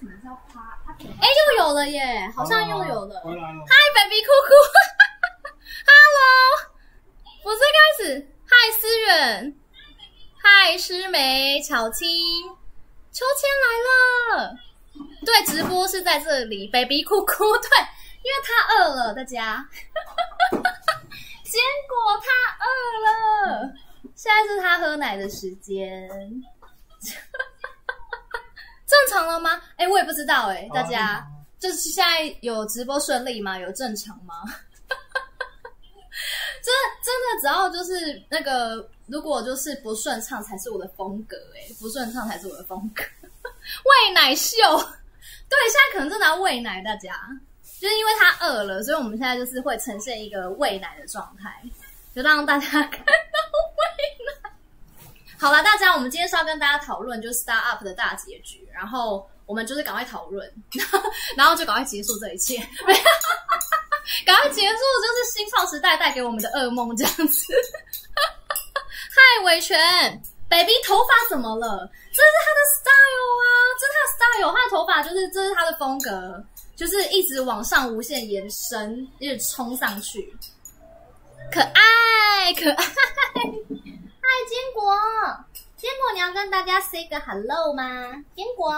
可能是要趴，他可能哎，又有了耶，好像又有了。回来了。嗨，baby 酷酷，Hello，我最开始，嗨思远，嗨诗梅，巧青，秋千来了。对，直播是在这里，baby 酷酷，对，因为他饿了，大家。结果他饿了，现在是他喝奶的时间。正常了吗？哎，我也不知道哎，大家就是现在有直播顺利吗？有正常吗？真 的真的，只要就是那个，如果就是不顺畅才是我的风格哎，不顺畅才是我的风格。喂奶秀，对，现在可能正在喂奶，大家就是因为他饿了，所以我们现在就是会呈现一个喂奶的状态，就让大家看。好了，大家，我们今天是要跟大家讨论就是 Star Up 的大结局，然后我们就是赶快讨论，然后就赶快结束这一切，赶快结束就是新创时代带给我们的噩梦这样子。嗨，伟权，baby 头发怎么了？这是他的 style 啊，这是他的 style，他的头发就是这是他的风格，就是一直往上无限延伸，一直冲上去，可爱可爱。嗨，坚果，坚果，你要跟大家 say 个 hello 吗？坚果，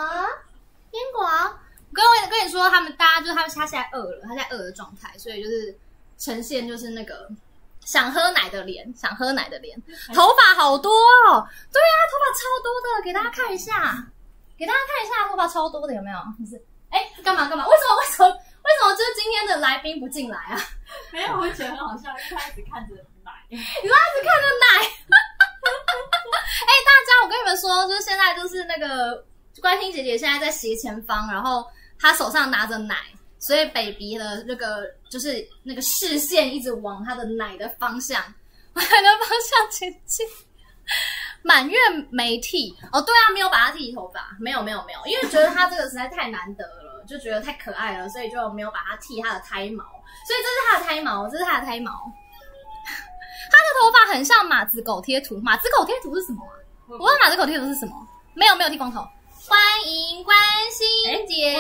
坚果，我跟我跟你说，他们大家就是他们他现在饿了，他现在饿的状态，所以就是呈现就是那个想喝奶的脸，想喝奶的脸，头发好多哦，对啊，头发超多的，给大家看一下，给大家看一下，头发超多的有没有？就是哎，干嘛干嘛？为什么为什么为什么就是今天的来宾不进来啊？没有，我觉得很好笑，因为他一直看着奶，你一直看着奶。我跟你们说，就是现在就是那个关心姐姐现在在斜前方，然后她手上拿着奶，所以 baby 的那个就是那个视线一直往她的奶的方向，奶 的方向前进。满月没剃哦，对啊，没有把她剃头发，没有没有没有，因为觉得她这个实在太难得了，就觉得太可爱了，所以就没有把她剃她的胎毛，所以这是她的胎毛，这是她的胎毛。他的头发很像马子狗贴图，马子狗贴图是什么啊？我不知道马子狗贴图是什么，没有没有剃光头。欢迎关心姐姐，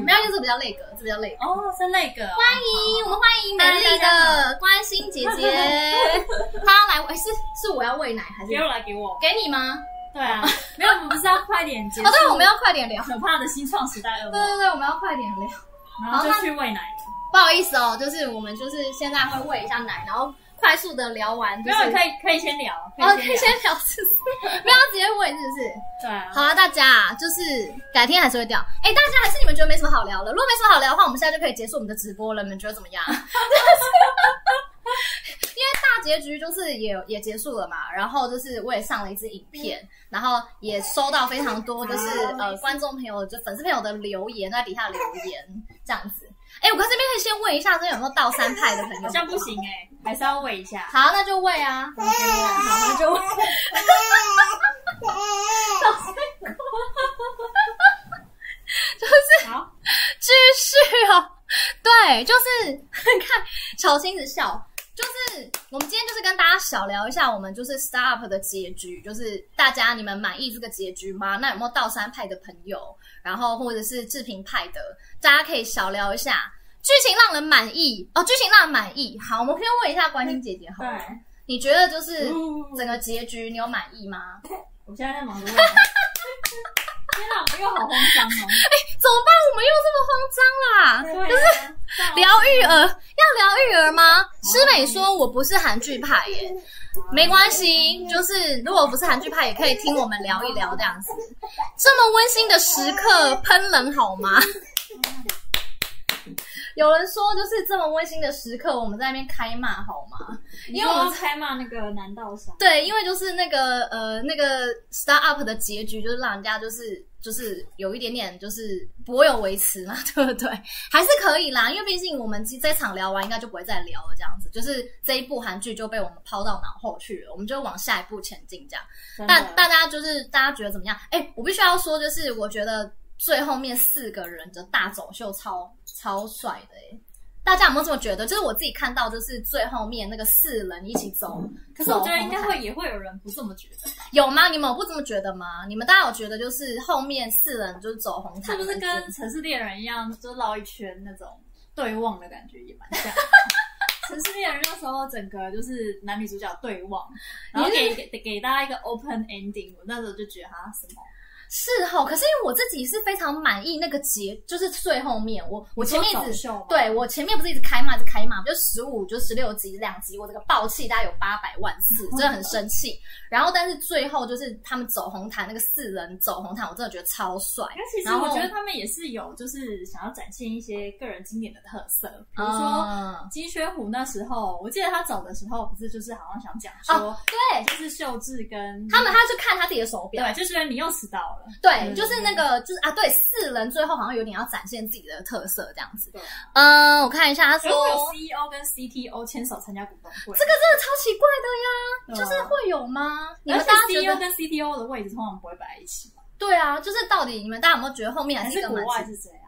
没有，就是比较那个，是比较那个。哦，是那个。欢迎我们欢迎美丽的关心姐姐，她来，哎，是是我要喂奶还是？给我来给我，给你吗？对啊，没有，我们不是要快点结束？哦，对，我们要快点聊可怕的新创时代了。对对对，我们要快点聊，然后就去喂奶。不好意思哦，就是我们就是现在会喂一下奶，然后。快速的聊完，就是可以可以先聊，哦，可以先聊，是不是？不要直接问，是不是？对啊。好啊，大家就是改天还是会掉。哎，大家还是你们觉得没什么好聊的？如果没什么好聊的话，我们现在就可以结束我们的直播了。你们觉得怎么样？因为大结局就是也也结束了嘛，然后就是我也上了一支影片，然后也收到非常多就是呃观众朋友就粉丝朋友的留言，在底下留言这样子。哎，我看这边可以先问一下，这有没有倒三派的朋友？好像不行哎，还是要问一下。好，那就问啊。好，那就问。就是好，继续哦。对，就是 看小青子笑。就是我们今天就是跟大家小聊一下，我们就是 Start Up 的结局，就是大家你们满意这个结局吗？那有没有道山派的朋友？然后或者是志平派的，大家可以小聊一下。剧情让人满意哦，剧情让人满意。好，我们可以问一下关心姐姐，好，对，你觉得就是整个结局你有满意吗？我现在在忙着问。天哪，我又好慌张哦！哎，怎么办？我们又这么慌张啦？对就是聊育儿，要聊育儿吗？师美说我不是韩剧派耶，没关系，就是如果不是韩剧派，也可以听我们聊一聊这样子。这么温馨的时刻，喷人好吗？有人说，就是这么温馨的时刻，我们在那边开骂好吗？因为我们开骂那个男道士。对，因为就是那个呃，那个 start up 的结局，就是让人家就是就是有一点点就是颇有维持嘛，对不对？还是可以啦，因为毕竟我们这场聊完，应该就不会再聊了，这样子，就是这一部韩剧就被我们抛到脑后去了，我们就往下一步前进，这样。但大家就是大家觉得怎么样？哎，我必须要说，就是我觉得最后面四个人的大走秀超。超帅的诶，大家有没有这么觉得？就是我自己看到，就是最后面那个四人一起走，嗯、可是我觉得应该会也会有人不这么觉得？有吗？你们有不这么觉得吗？你们大家有觉得就是后面四人就是走红毯，是不是跟城市猎人一样，就绕一圈那种对望的感觉也蛮像？城市猎人那时候整个就是男女主角对望，然后给给给大家一个 open ending，我那时候就觉得他什么。是齁，可是因为我自己是非常满意那个结，就是最后面我我前面一直对我前面不是一直开骂，一直开骂，就十五就十六集两集，我这个爆气大概有八百万次，真的很生气。然后但是最后就是他们走红毯那个四人走红毯，我真的觉得超帅。那其实我觉得他们也是有就是想要展现一些个人经典的特色，比如说金宣虎那时候，我记得他走的时候不是就是好像想讲说，对，就是秀智跟他们，他去看他自己的手表，对，就是你又迟到了。对，就是那个，就是啊，对，四人最后好像有点要展现自己的特色这样子。嗯，我看一下，他说有 CEO 跟 CTO 牵手参加股东会，这个真的超奇怪的呀，就是会有吗？你们大家 CEO 跟 CTO 的位置通常不会摆在一起吗？对啊，就是到底你们大家有没有觉得后面还是国外是谁啊？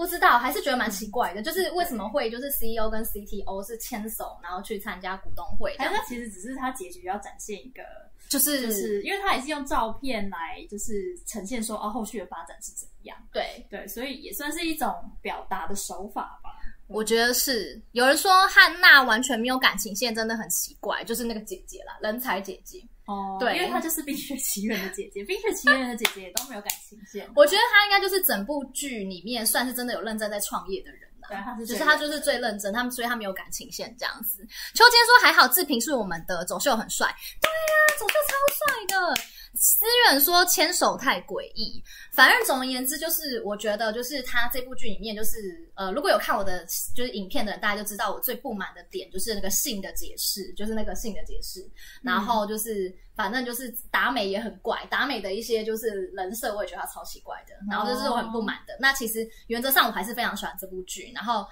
不知道，还是觉得蛮奇怪的，就是为什么会就是 CEO 跟 CTO 是牵手然后去参加股东会？还是他其实只是他结局要展现一个。就是就是，因为他也是用照片来，就是呈现说哦，后续的发展是怎么样？对对，所以也算是一种表达的手法吧。我觉得是。有人说汉娜完全没有感情线，真的很奇怪。就是那个姐姐啦，人才姐姐哦，对，因为她就是《冰雪奇缘》的姐姐，《冰雪奇缘》的姐姐也都没有感情线。我觉得她应该就是整部剧里面算是真的有认真在创业的人。对，她是就是他就是最认真，他们所以她没有感情线这样子。秋千说还好，志平是我们的走秀很帅，对呀、啊，走秀超帅的。思远说牵手太诡异，反正总而言之就是，我觉得就是他这部剧里面就是呃，如果有看我的就是影片的人，大家就知道我最不满的点就是那个性的解释，就是那个性的解释，然后就是、嗯、反正就是达美也很怪，达美的一些就是人设我也觉得他超奇怪的，然后就是我很不满的。哦、那其实原则上我还是非常喜欢这部剧，然后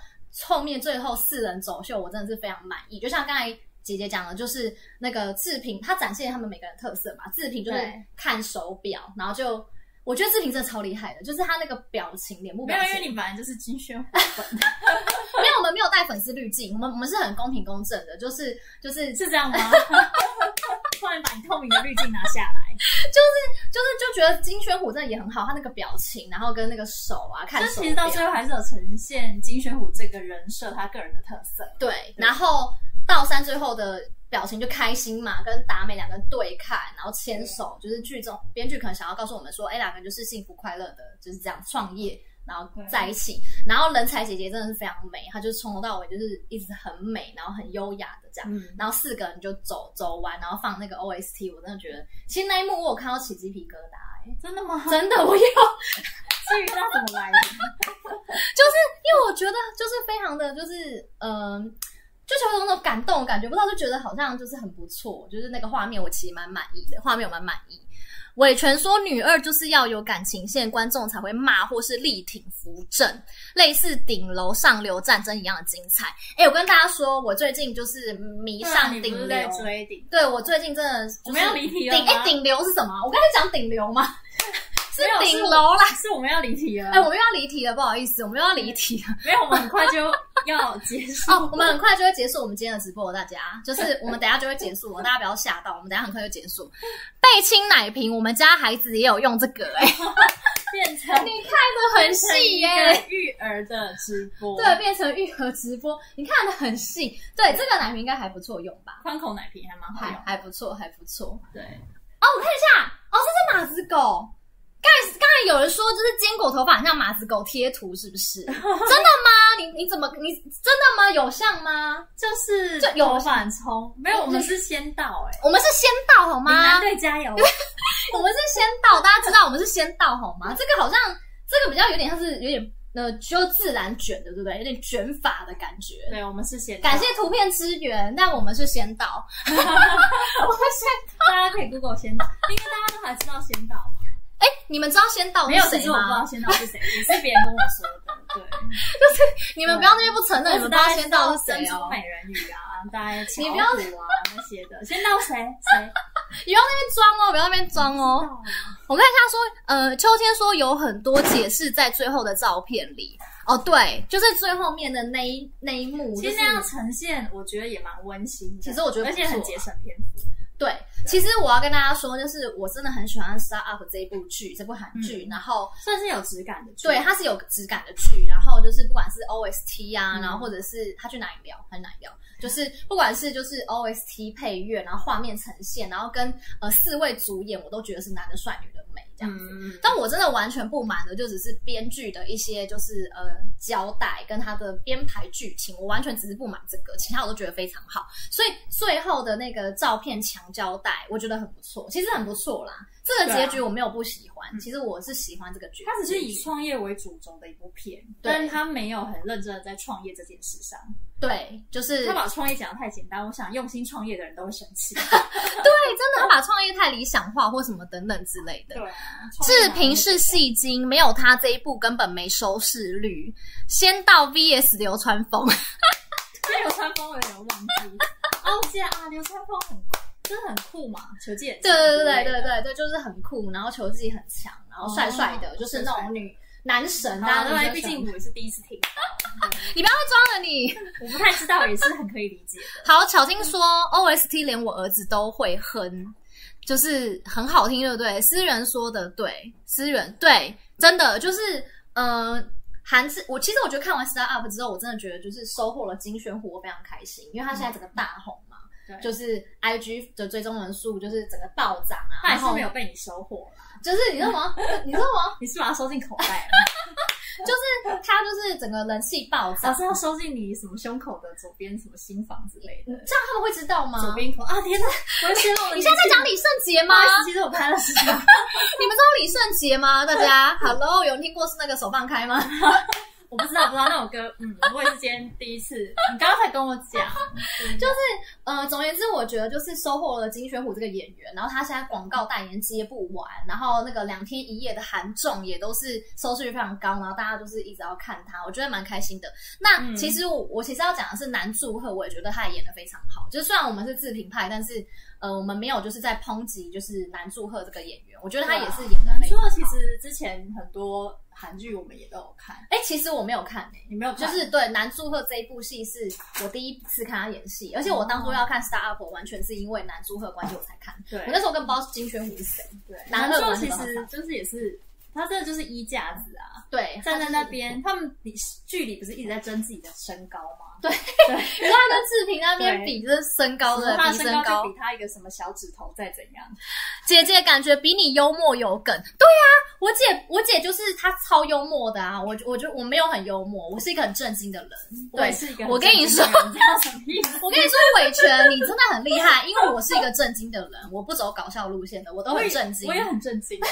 后面最后四人走秀我真的是非常满意，就像刚才。姐姐讲的就是那个志平，他展现他们每个人特色嘛。志平就是看手表，然后就我觉得志平真的超厉害的，就是他那个表情、脸部表情。没有，因为你本来就是金宣 虎粉。没有，我们没有带粉丝滤镜，我们我们是很公平公正的，就是就是是这样吗？突然把你透明的滤镜拿下来，就是就是就觉得金宣虎真的也很好，他那个表情，然后跟那个手啊，看手表，其实到最后还是有呈现金宣虎这个人设他个人的特色。对，对然后。道三最后的表情就开心嘛，跟达美两个人对看，然后牵手，就是剧中编剧可能想要告诉我们说，哎，两个人就是幸福快乐的，就是这样创业，然后在一起。然后人才姐姐真的是非常美，她就是从头到尾就是一直很美，然后很优雅的这样。然后四个人就走走完，然后放那个 OST，我真的觉得，其实那一幕我有看到起鸡皮疙瘩，哎，真的吗？真的，我有。至于他怎么来的，就是因为我觉得就是非常的就是嗯。呃就有那种感动感觉，不知道就觉得好像就是很不错，就是那个画面我其实蛮满意的，画面我蛮满意。伟权说女二就是要有感情线，观众才会骂或是力挺扶正，类似顶楼上流战争一样的精彩。哎、欸，我跟大家说，我最近就是迷上顶流，在追顶。对，我最近真的是，我们要离题了。顶哎，顶流是什么？我刚才讲顶流吗？是顶楼啦，是我们要离题了。哎、欸，我们又要离题了，不好意思，我们又要离题了。没有，我们很快就要结束。哦，我们很快就会结束我们今天的直播，大家就是我们等下就会结束了，大家不要吓到，我们等下很快就结束。贝亲奶瓶，我们家孩子也有用这个哎、欸，变成你看的很细耶，育儿的直播，对，变成育儿直播，你看的很细。对，这个奶瓶应该还不错用吧？宽口奶瓶还蛮好用，还不错，还不错。对，哦，我看一下，哦，这是马子狗。刚才刚才有人说，就是坚果头发很像马子狗贴图，是不是？真的吗？你你怎么你真的吗？有像吗？就是就有反冲，没有，我们是先到哎、欸，我们是先到好吗？对，加油！我们是先到，大家知道我们是先到好吗？这个好像这个比较有点像是有点呃，就自然卷的，对不对？有点卷发的感觉。对，我们是先到。感谢图片支援，但我们是先到。我们先到，大家可以 Google 先到，因为大家都还知道先到。哎，你们知道先到是谁吗？没有，其实我不知道先到是谁，也是别人跟我说的。对，就是你们不要那边不承认，你们不知道先到是谁哦。美人鱼啊，大家 你不要啊那些的，先到谁谁？不要那边装哦，不要那边装哦。我看一下说，呃，秋天说有很多解释在最后的照片里。哦，对，就是最后面的那一那一幕，其实那样呈现，我觉得也蛮温馨的。其实我觉得，而且很节省篇幅。对，其实我要跟大家说，就是我真的很喜欢《Start Up》这一部剧，这部韩剧，然后算是有质感的剧。对，它是有质感的剧，然后就是不管是 OST 啊，然后或者是他去哪里聊，他去哪里聊，就是不管是就是 OST 配乐，然后画面呈现，然后跟呃四位主演，我都觉得是男的帅，女的美这样子。但我真的完全不满的，就只是编剧的一些就是呃交代跟他的编排剧情，我完全只是不满这个，其他我都觉得非常好。所以最后的那个照片墙。交代我觉得很不错，其实很不错啦。这个结局我没有不喜欢，啊、其实我是喜欢这个结局。它只是以创业为主轴的一部片，但是他没有很认真的在创业这件事上。对，就是他把创业讲的太简单，我想用心创业的人都会生气。对，真的，他把创业太理想化或什么等等之类的。对，志平是戏精，没有他这一部根本没收视率。先到 VS 流川枫，流川枫我有点忘记。哦，这样啊，流川枫很。真的很酷嘛，球技对对对对对对对，就是很酷，然后球技很强，然后帅帅的，就是那种女男神啊。因为毕竟我也是第一次听，你不要装了，你 我不太知道，也是很可以理解的。好，巧听说 OST 连我儿子都会哼，就是很好听，对不对？思源说的对，思源对，真的就是呃，韩志，我其实我觉得看完 Start Up 之后，我真的觉得就是收获了金宣虎，我非常开心，因为他现在整个大红。就是 I G 的追踪人数就是整个暴涨啊，他还是没有被你收获啦。就是你知道吗？你知道吗？你是把它收进口袋了？就是它就是整个人气暴涨，老是要收进你什么胸口的左边什么心房之类的，这样他们会知道吗？左边口啊！天哪，我泄露了！你现在在讲李圣杰吗？其实我拍了视频。你们知道李圣杰吗？大家，Hello，有人听过是那个手放开吗？我不知道，不知道那首歌，嗯，我也是今天第一次。你刚刚才跟我讲，就是呃，总而言之，我觉得就是收获了金宣虎这个演员，然后他现在广告代言接不完，然后那个两天一夜的韩综也都是收视率非常高，然后大家都是一直要看他，我觉得蛮开心的。那其实我我其实要讲的是男祝贺，我也觉得他也演的非常好。就是虽然我们是自评派，但是呃，我们没有就是在抨击就是南柱赫这个演员，我觉得他也是演得非常好。南柱赫其实之前很多。韩剧我们也都有看，哎、欸，其实我没有看你没有看？就是对南柱赫这一部戏是我第一次看他演戏，而且我当初要看《Start Up》完全是因为南柱赫关系我才看。对，我那时候根本不知道金宣虎是谁。对，南柱赫其实就是也是。他这个就是衣架子啊，对，站在那边，他们比剧里不是一直在争自己的身高吗？对，对，然后他跟志平那边比就是身高的，比身高。就比他一个什么小指头再怎样。姐姐感觉比你幽默有梗，对呀，我姐我姐就是她超幽默的啊，我我就我没有很幽默，我是一个很正经的人，对，是一个。我跟你说，我跟你说，伟权你真的很厉害，因为我是一个正经的人，我不走搞笑路线的，我都很正经，我也很正经。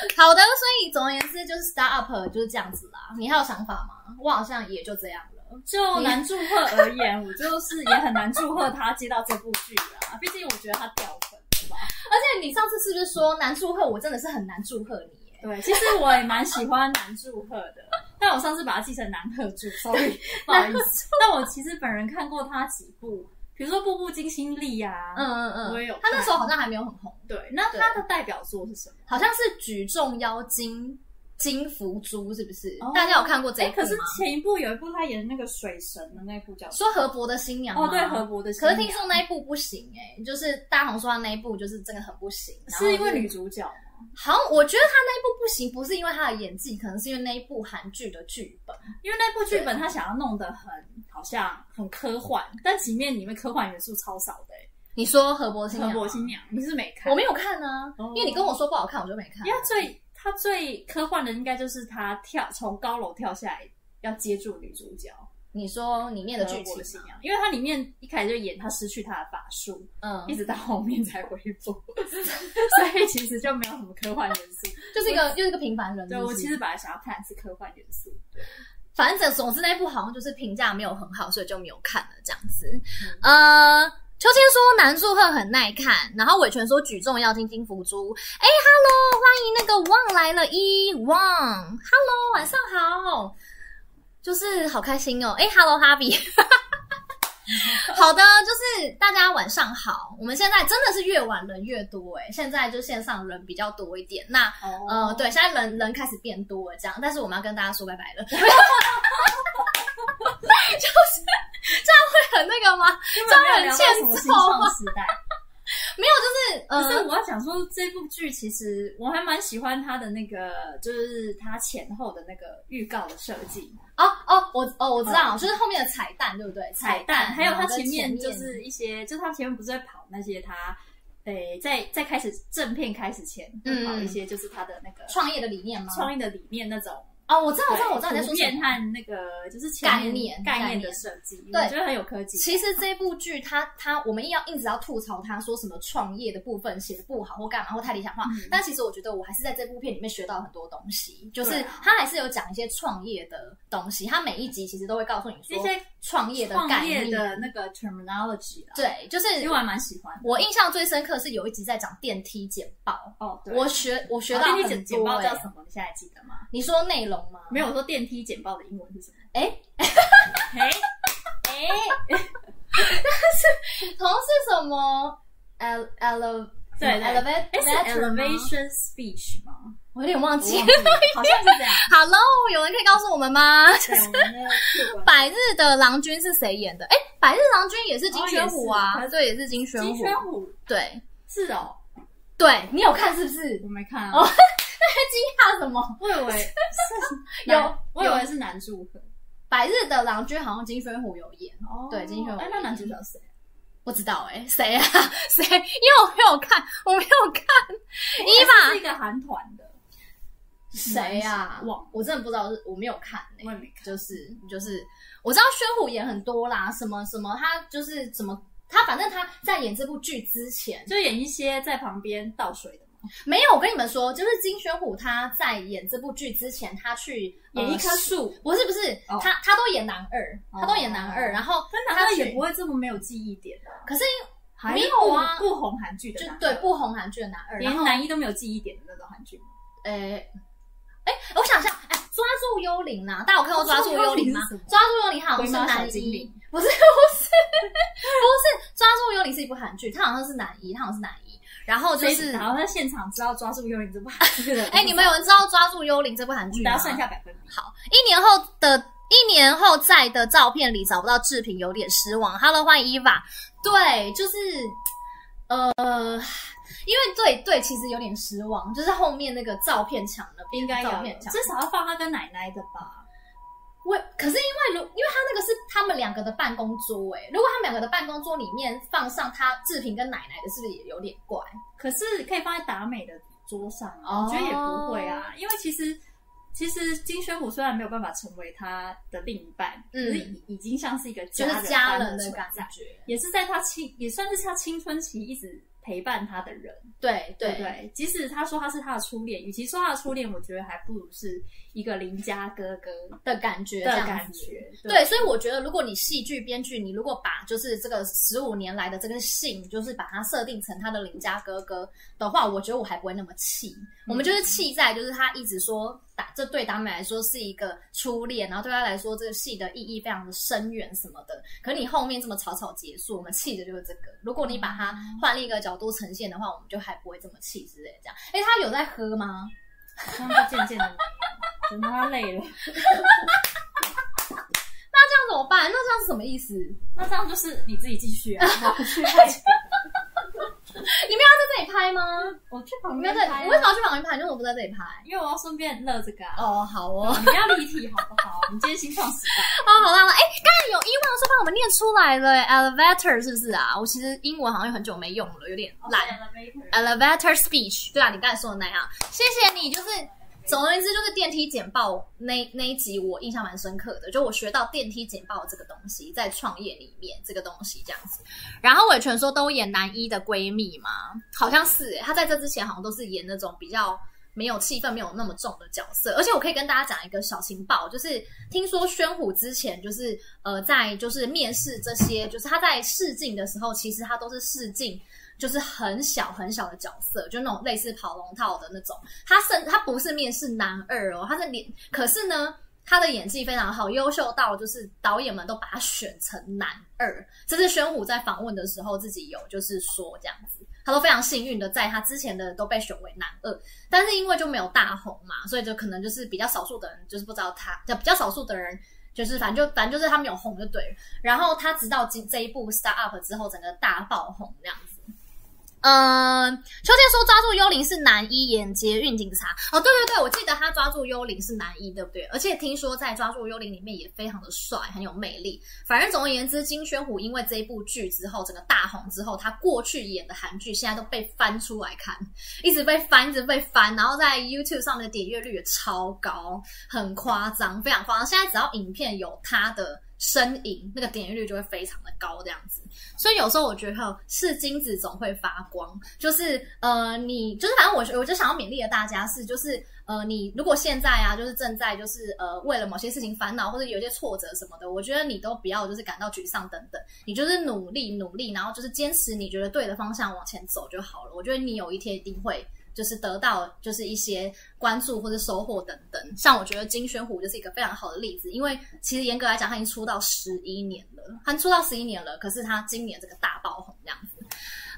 好的，所以总而言之就是 Start Up 就是这样子啦。你还有想法吗？我好像也就这样了。就男祝贺而言，我就是也很难祝贺他接到这部剧啦。毕竟我觉得他掉粉，了吧？而且你上次是不是说男祝贺？我真的是很难祝贺你耶。对，其实我也蛮喜欢男祝贺的，但我上次把他记成男贺祝，sorry，不好意思。但我其实本人看过他几部。比如说《步步惊心力》啊，嗯嗯嗯，我也有。他那时候好像还没有很红。对，那他的代表作是什么？好像是举重妖精金福珠，是不是？大家有看过这一部吗？可是前一部有一部他演的那个水神的那部叫……说河伯的新娘哦，对，河伯的新娘。可是听说那一部不行哎，就是大红说他那一部就是真的很不行，是因为女主角。好，我觉得他那一部不行，不是因为他的演技，可能是因为那一部韩剧的剧本。因为那部剧本他想要弄得很好像很科幻，但里面里面科幻元素超少的。你说何伯新娘？河伯新娘，你是没看？我没有看呢，因为你跟我说不好看，我就没看。因为最他最科幻的应该就是他跳从高楼跳下来要接住女主角。你说里面的剧情，因为它里面一开始就演他失去他的法术，嗯，一直到后面才恢复，所以其实就没有什么科幻元素，就是一个就是一个平凡人。对，我其实本来想要看的是科幻元素，对，反正总之那部好像就是评价没有很好，所以就没有看了这样子。呃，秋千说男祝贺很耐看，然后伟权说举重要精金福珠。哎，Hello，欢迎那个旺来了，一旺，Hello，晚上好。就是好开心哦！哎，Hello，哈比，好的，就是大家晚上好。我们现在真的是越晚人越多哎、欸，现在就线上人比较多一点。那、oh. 呃，对，现在人人开始变多了，这样。但是我们要跟大家说拜拜了，就是这样会很那个吗？这样会很欠揍吗？呃，可是我要讲说这部剧其实我还蛮喜欢它的那个，就是它前后的那个预告的设计。哦哦，我哦我知道，就是后面的彩蛋，对不对？彩蛋，还有它前面就是一些，就它前面不是在跑那些它，诶，在在开始正片开始前，嗯，跑一些就是他的那个创业的理念吗？创业的理念那种。哦，我知道，我知道，我知道你在说什么。和那个就是概念概念的设计，对，我觉得很有科技。其实这部剧，它它我们硬要硬直要吐槽它，说什么创业的部分写的不好或干嘛或太理想化。但其实我觉得我还是在这部片里面学到很多东西，就是它还是有讲一些创业的东西。它每一集其实都会告诉你说一些创业的概念的那个 terminology。对，就是因为我还蛮喜欢。我印象最深刻是有一集在讲电梯简报。哦，对，我学我学到很多。电梯简报叫什么？你现在记得吗？你说内容吗？没有，我说电。梯简报的英文是什么？哎哎哎！但 是同是什么？ele ele 对 elevation speech 吗？我有点忘记，好像是这样。Hello，有人可以告诉我们吗？就是百日的郎君是谁演的？哎，百日郎君也是金宣虎啊，对，也是金宣虎。金宣虎对，是哦。对，你有看是不是？我没看啊。那还 惊讶什么？我以为 是有，我以为是男主角。百日的郎君好像金宣虎有演。哦，对，金宣虎。哎，那男主角谁？不知道哎，谁啊？谁？因为我没有看，我没有看。伊玛是一个韩团的。谁呀？我，我真的不知道，我没有看。我也没看。就是就是，我知道宣虎演很多啦，什么什么，他就是怎么。他反正他在演这部剧之前，就演一些在旁边倒水的嘛。没有，我跟你们说，就是金宣虎他在演这部剧之前，他去演一棵树，不是不是，他他都演男二，他都演男二，然后他也不会这么没有记忆点的。可是没有啊，不红韩剧的，就对不红韩剧的男二，连男一都没有记忆点的那种韩剧。诶哎，我想一下，哎，抓住幽灵呐，大家有看过抓住幽灵吗？抓住幽灵好像是男一，不是不是不是，抓住幽灵是一部韩剧，他好像是男一，他好像是男一，然后就是然后在现场知道抓住幽灵这部韩剧的。哎，你们有人知道抓住幽灵这部韩剧吗？大家算一下百分比。好，一年后的一年后在的照片里找不到制品，有点失望。Hello，欢迎 Eva。对，就是呃。因为对对，其实有点失望，就是后面那个照片墙的，应该有，照片墙至少要放他跟奶奶的吧。我可是因为如，因为他那个是他们两个的办公桌，哎，如果他们两个的办公桌里面放上他志平跟奶奶的，是不是也有点怪？可是可以放在达美的桌上，啊、我觉得也不会啊，因为其实其实金宣虎虽然没有办法成为他的另一半，嗯，可是已已经像是一个家人，就是家人的感觉，也是在他青也算是他青春期一直。陪伴他的人，对对对，即使他说他是他的初恋，与其说他的初恋，我觉得还不如是一个邻家哥哥的感觉的感觉。对，所以我觉得，如果你戏剧编剧，你如果把就是这个十五年来的这个信，就是把它设定成他的邻家哥哥的话，我觉得我还不会那么气。我们就是气在，就是他一直说。这对达美来说是一个初恋，然后对他来说这个戏的意义非常的深远什么的。可你后面这么草草结束，我们气的就是这个。如果你把它换另一个角度呈现的话，我们就还不会这么气之类的这样。哎，他有在喝吗？他们渐渐的，等他累了。那这样怎么办？那这样是什么意思？那这样就是你自己继续啊，不去 你们要在这里拍吗？我去旁边拍。你为什么要去旁边拍？你为什么不在这里拍？因为我要顺便乐这个。哦，好哦。你不要离题好不好？你今天新创时代。哦，好啦，哎，刚才有英文说帮我们念出来了，elevator 是不是啊？我其实英文好像有很久没用了，有点懒。elevator speech，对啊，你刚才说的那样。谢谢你，就是。总而言之，就是电梯简报那那一集，我印象蛮深刻的。就我学到电梯简报这个东西，在创业里面这个东西这样子。然后伟全说都演男一的闺蜜嘛，好像是诶，他在这之前好像都是演那种比较没有气氛、没有那么重的角色。而且我可以跟大家讲一个小情报，就是听说宣虎之前就是呃在就是面试这些，就是他在试镜的时候，其实他都是试镜。就是很小很小的角色，就那种类似跑龙套的那种。他甚他不是面试男二哦，他是脸，可是呢，他的演技非常好，优秀到就是导演们都把他选成男二。这是宣虎在访问的时候自己有就是说这样子，他都非常幸运的在他之前的都被选为男二，但是因为就没有大红嘛，所以就可能就是比较少数的人就是不知道他，就比较少数的人。就是反正就反正就是他没有红就对了，然后他直到这这一部 start up 之后，整个大爆红这样子。嗯，秋天说抓住幽灵是男一演捷运警察哦，对对对，我记得他抓住幽灵是男一，对不对？而且听说在抓住幽灵里面也非常的帅，很有魅力。反正总而言之，金宣虎因为这一部剧之后，整个大红之后，他过去演的韩剧现在都被翻出来看，一直被翻，一直被翻，然后在 YouTube 上面的点阅率也超高，很夸张，非常夸张。现在只要影片有他的。身影那个点击率就会非常的高，这样子，所以有时候我觉得是金子总会发光，就是呃，你就是反正我我就想要勉励的大家是，就是呃，你如果现在啊，就是正在就是呃为了某些事情烦恼或者有些挫折什么的，我觉得你都不要就是感到沮丧等等，你就是努力努力，然后就是坚持你觉得对的方向往前走就好了。我觉得你有一天一定会。就是得到就是一些关注或者收获等等，像我觉得金宣虎就是一个非常好的例子，因为其实严格来讲他已经出道十一年了，他出道十一年了，可是他今年这个大爆红这样子。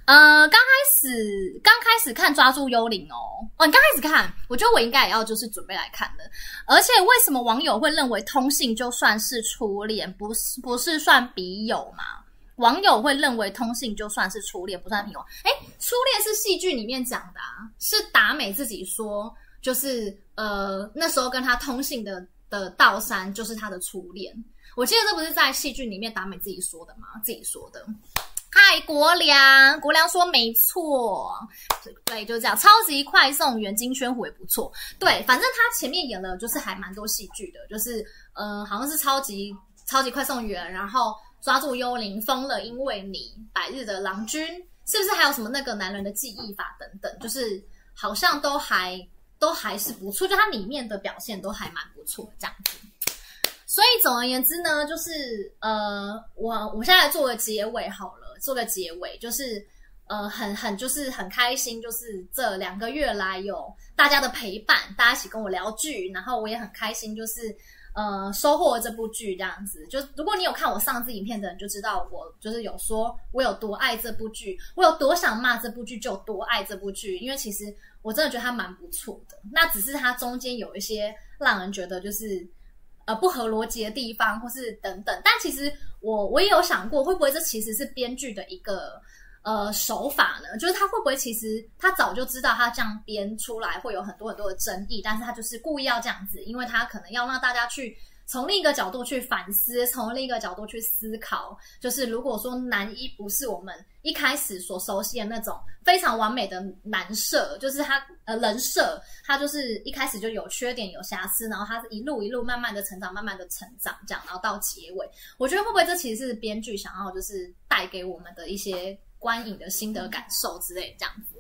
呃，刚开始刚开始看抓住幽灵哦，哦，你刚开始看，我觉得我应该也要就是准备来看的。而且为什么网友会认为通信就算是初恋，不是不是算笔友吗？网友会认为通信就算是初恋，不算平庸。哎，初恋是戏剧里面讲的啊，是达美自己说，就是呃那时候跟他通信的的道山就是他的初恋。我记得这不是在戏剧里面达美自己说的吗？自己说的。嗨，国良，国良说没错，对，就这样。超级快送员金宣虎也不错，对，反正他前面演了就是还蛮多戏剧的，就是呃好像是超级超级快送员，然后。抓住幽灵，疯了，因为你百日的郎君，是不是还有什么那个男人的记忆法等等？就是好像都还都还是不错，就它里面的表现都还蛮不错这样子。所以总而言之呢，就是呃，我我现在做个结尾好了，做个结尾，就是呃，很很就是很开心，就是这两个月来有大家的陪伴，大家一起跟我聊剧，然后我也很开心，就是。呃，收获这部剧这样子，就如果你有看我上次影片的人，就知道我就是有说我有多爱这部剧，我有多想骂这部剧，就有多爱这部剧。因为其实我真的觉得它蛮不错的，那只是它中间有一些让人觉得就是呃不合逻辑的地方，或是等等。但其实我我也有想过，会不会这其实是编剧的一个。呃，手法呢，就是他会不会其实他早就知道他这样编出来会有很多很多的争议，但是他就是故意要这样子，因为他可能要让大家去从另一个角度去反思，从另一个角度去思考。就是如果说男一不是我们一开始所熟悉的那种非常完美的男设，就是他呃人设，他就是一开始就有缺点有瑕疵，然后他是一路一路慢慢的成长，慢慢的成长这样，然后到结尾，我觉得会不会这其实是编剧想要就是带给我们的一些。观影的心得感受之类这样子，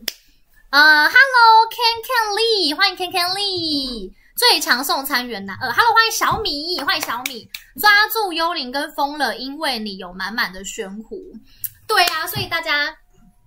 呃，Hello，Ken Ken Lee，欢迎 Ken Ken Lee，最强送餐员男，呃，Hello，欢迎小米，欢迎小米，抓住幽灵跟疯了，因为你有满满的玄虎，对啊，所以大家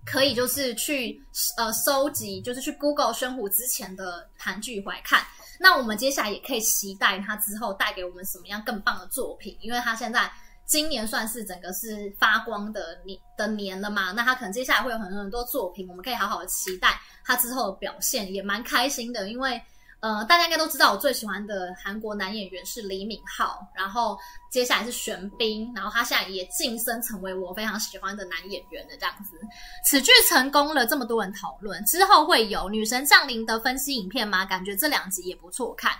可以就是去呃收集，就是去 Google 宣虎之前的韩剧回来看，那我们接下来也可以期待他之后带给我们什么样更棒的作品，因为他现在。今年算是整个是发光的年的年了嘛，那他可能接下来会有很多很多作品，我们可以好好的期待他之后的表现，也蛮开心的，因为。呃，大家应该都知道，我最喜欢的韩国男演员是李敏镐，然后接下来是玄彬，然后他现在也晋升成为我非常喜欢的男演员的这样子。此剧成功了，这么多人讨论，之后会有《女神降临》的分析影片吗？感觉这两集也不错看。《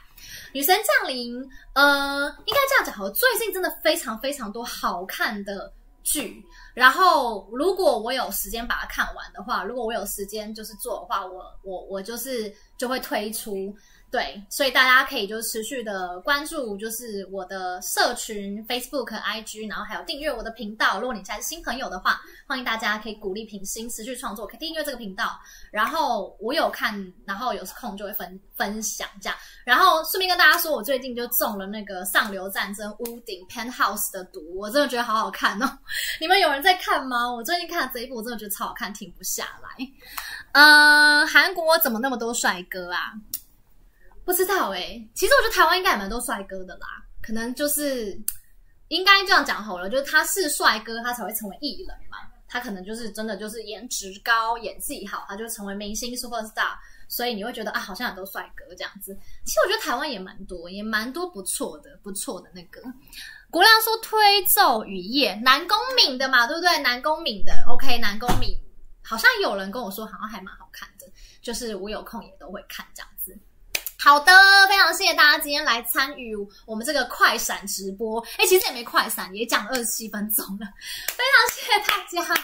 女神降临》呃，应该这样讲，我最近真的非常非常多好看的剧，然后如果我有时间把它看完的话，如果我有时间就是做的话，我我我就是就会推出。对，所以大家可以就持续的关注，就是我的社群 Facebook、IG，然后还有订阅我的频道。如果你现在是新朋友的话，欢迎大家可以鼓励平心持续创作，可以订阅这个频道。然后我有看，然后有空就会分分享这样。然后顺便跟大家说，我最近就中了那个《上流战争》屋顶 Penthouse 的毒，我真的觉得好好看哦。你们有人在看吗？我最近看了这一部，我真的觉得超好看，停不下来。嗯、呃，韩国怎么那么多帅哥啊？不知道哎、其实我觉得台湾应该也蛮多帅哥的啦，可能就是应该这样讲好了，就是他是帅哥，他才会成为艺人嘛。他可能就是真的就是颜值高、演技好，他就成为明星 super star，所以你会觉得啊，好像很多帅哥这样子。其实我觉得台湾也蛮多，也蛮多不错的、不错的那个。国亮说推奏雨夜，南宫珉的嘛，对不对？南宫珉的，OK，南宫珉好像有人跟我说，好像还蛮好看的，就是我有空也都会看这样。好的，非常谢谢大家今天来参与我们这个快闪直播。哎，其实也没快闪，也讲二十七分钟了，非常谢谢大家。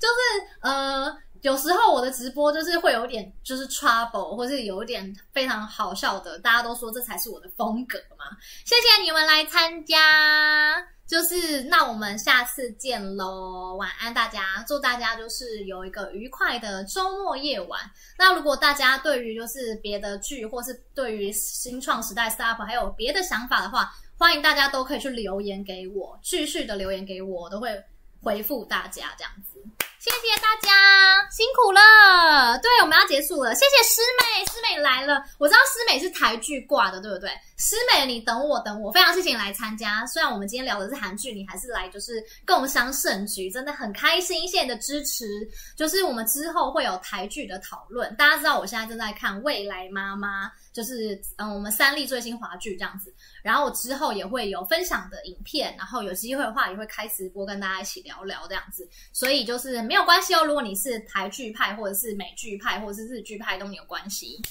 就是呃，有时候我的直播就是会有点就是 trouble，或是有一点非常好笑的，大家都说这才是我的风格嘛。谢谢你们来参加。就是，那我们下次见喽，晚安大家，祝大家就是有一个愉快的周末夜晚。那如果大家对于就是别的剧，或是对于新创时代 startup 还有别的想法的话，欢迎大家都可以去留言给我，继续的留言给我，我都会回复大家这样子。谢谢大家，辛苦了。对，我们要结束了。谢谢师妹，师妹来了。我知道师妹是台剧挂的，对不对？师妹，你等我，等我。非常谢谢你来参加。虽然我们今天聊的是韩剧，你还是来就是共襄盛举，真的很开心。谢谢你的支持。就是我们之后会有台剧的讨论。大家知道我现在正在看《未来妈妈》，就是嗯，我们三立最新华剧这样子。然后我之后也会有分享的影片，然后有机会的话也会开直播跟大家一起聊聊这样子。所以就是没有关系哦，如果你是台剧派，或者是美剧派，或者是日剧派都没有关系。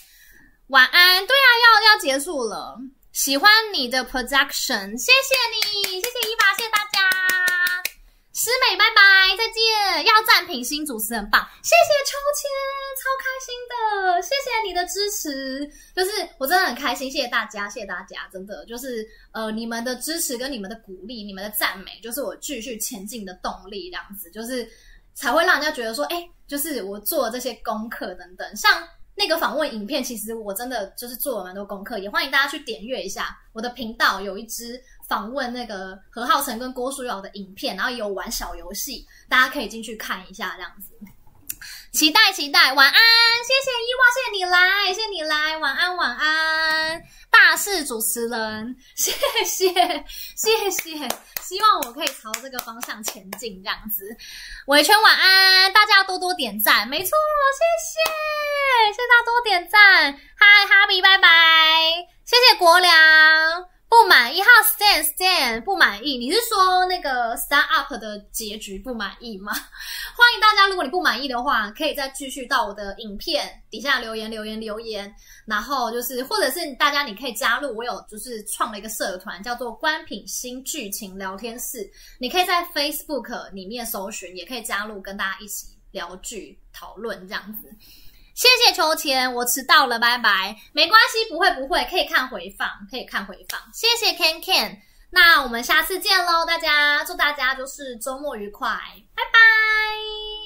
晚安，对啊，要要结束了。喜欢你的 production，谢谢你，谢谢，大家。师美，拜拜，再见。新主持很棒，谢谢秋千，超开心的，谢谢你的支持，就是我真的很开心，谢谢大家，谢谢大家，真的就是呃，你们的支持跟你们的鼓励，你们的赞美，就是我继续前进的动力，这样子就是。才会让人家觉得说，哎，就是我做这些功课等等，像那个访问影片，其实我真的就是做了蛮多功课，也欢迎大家去点阅一下我的频道，有一支访问那个何浩晨跟郭书瑶的影片，然后有玩小游戏，大家可以进去看一下，这样子。期待期待，晚安，谢谢伊娃，谢谢你来，谢谢你来，晚安晚安，大事主持人，谢谢谢谢，希望我可以朝这个方向前进，这样子。维圈晚安，大家要多多点赞，没错，谢谢，谢谢大家多点赞，嗨，哈比，拜拜，谢谢国良。不满意哈，stand stand 不满意，你是说那个 start up 的结局不满意吗？欢迎大家，如果你不满意的话，可以再继续到我的影片底下留言留言留言，然后就是或者是大家你可以加入，我有就是创了一个社团叫做官品新剧情聊天室，你可以在 Facebook 里面搜寻，也可以加入跟大家一起聊剧讨论这样子。谢谢秋千，我迟到了，拜拜。没关系，不会不会，可以看回放，可以看回放。谢谢 Ken Ken，那我们下次见喽，大家祝大家就是周末愉快，拜拜。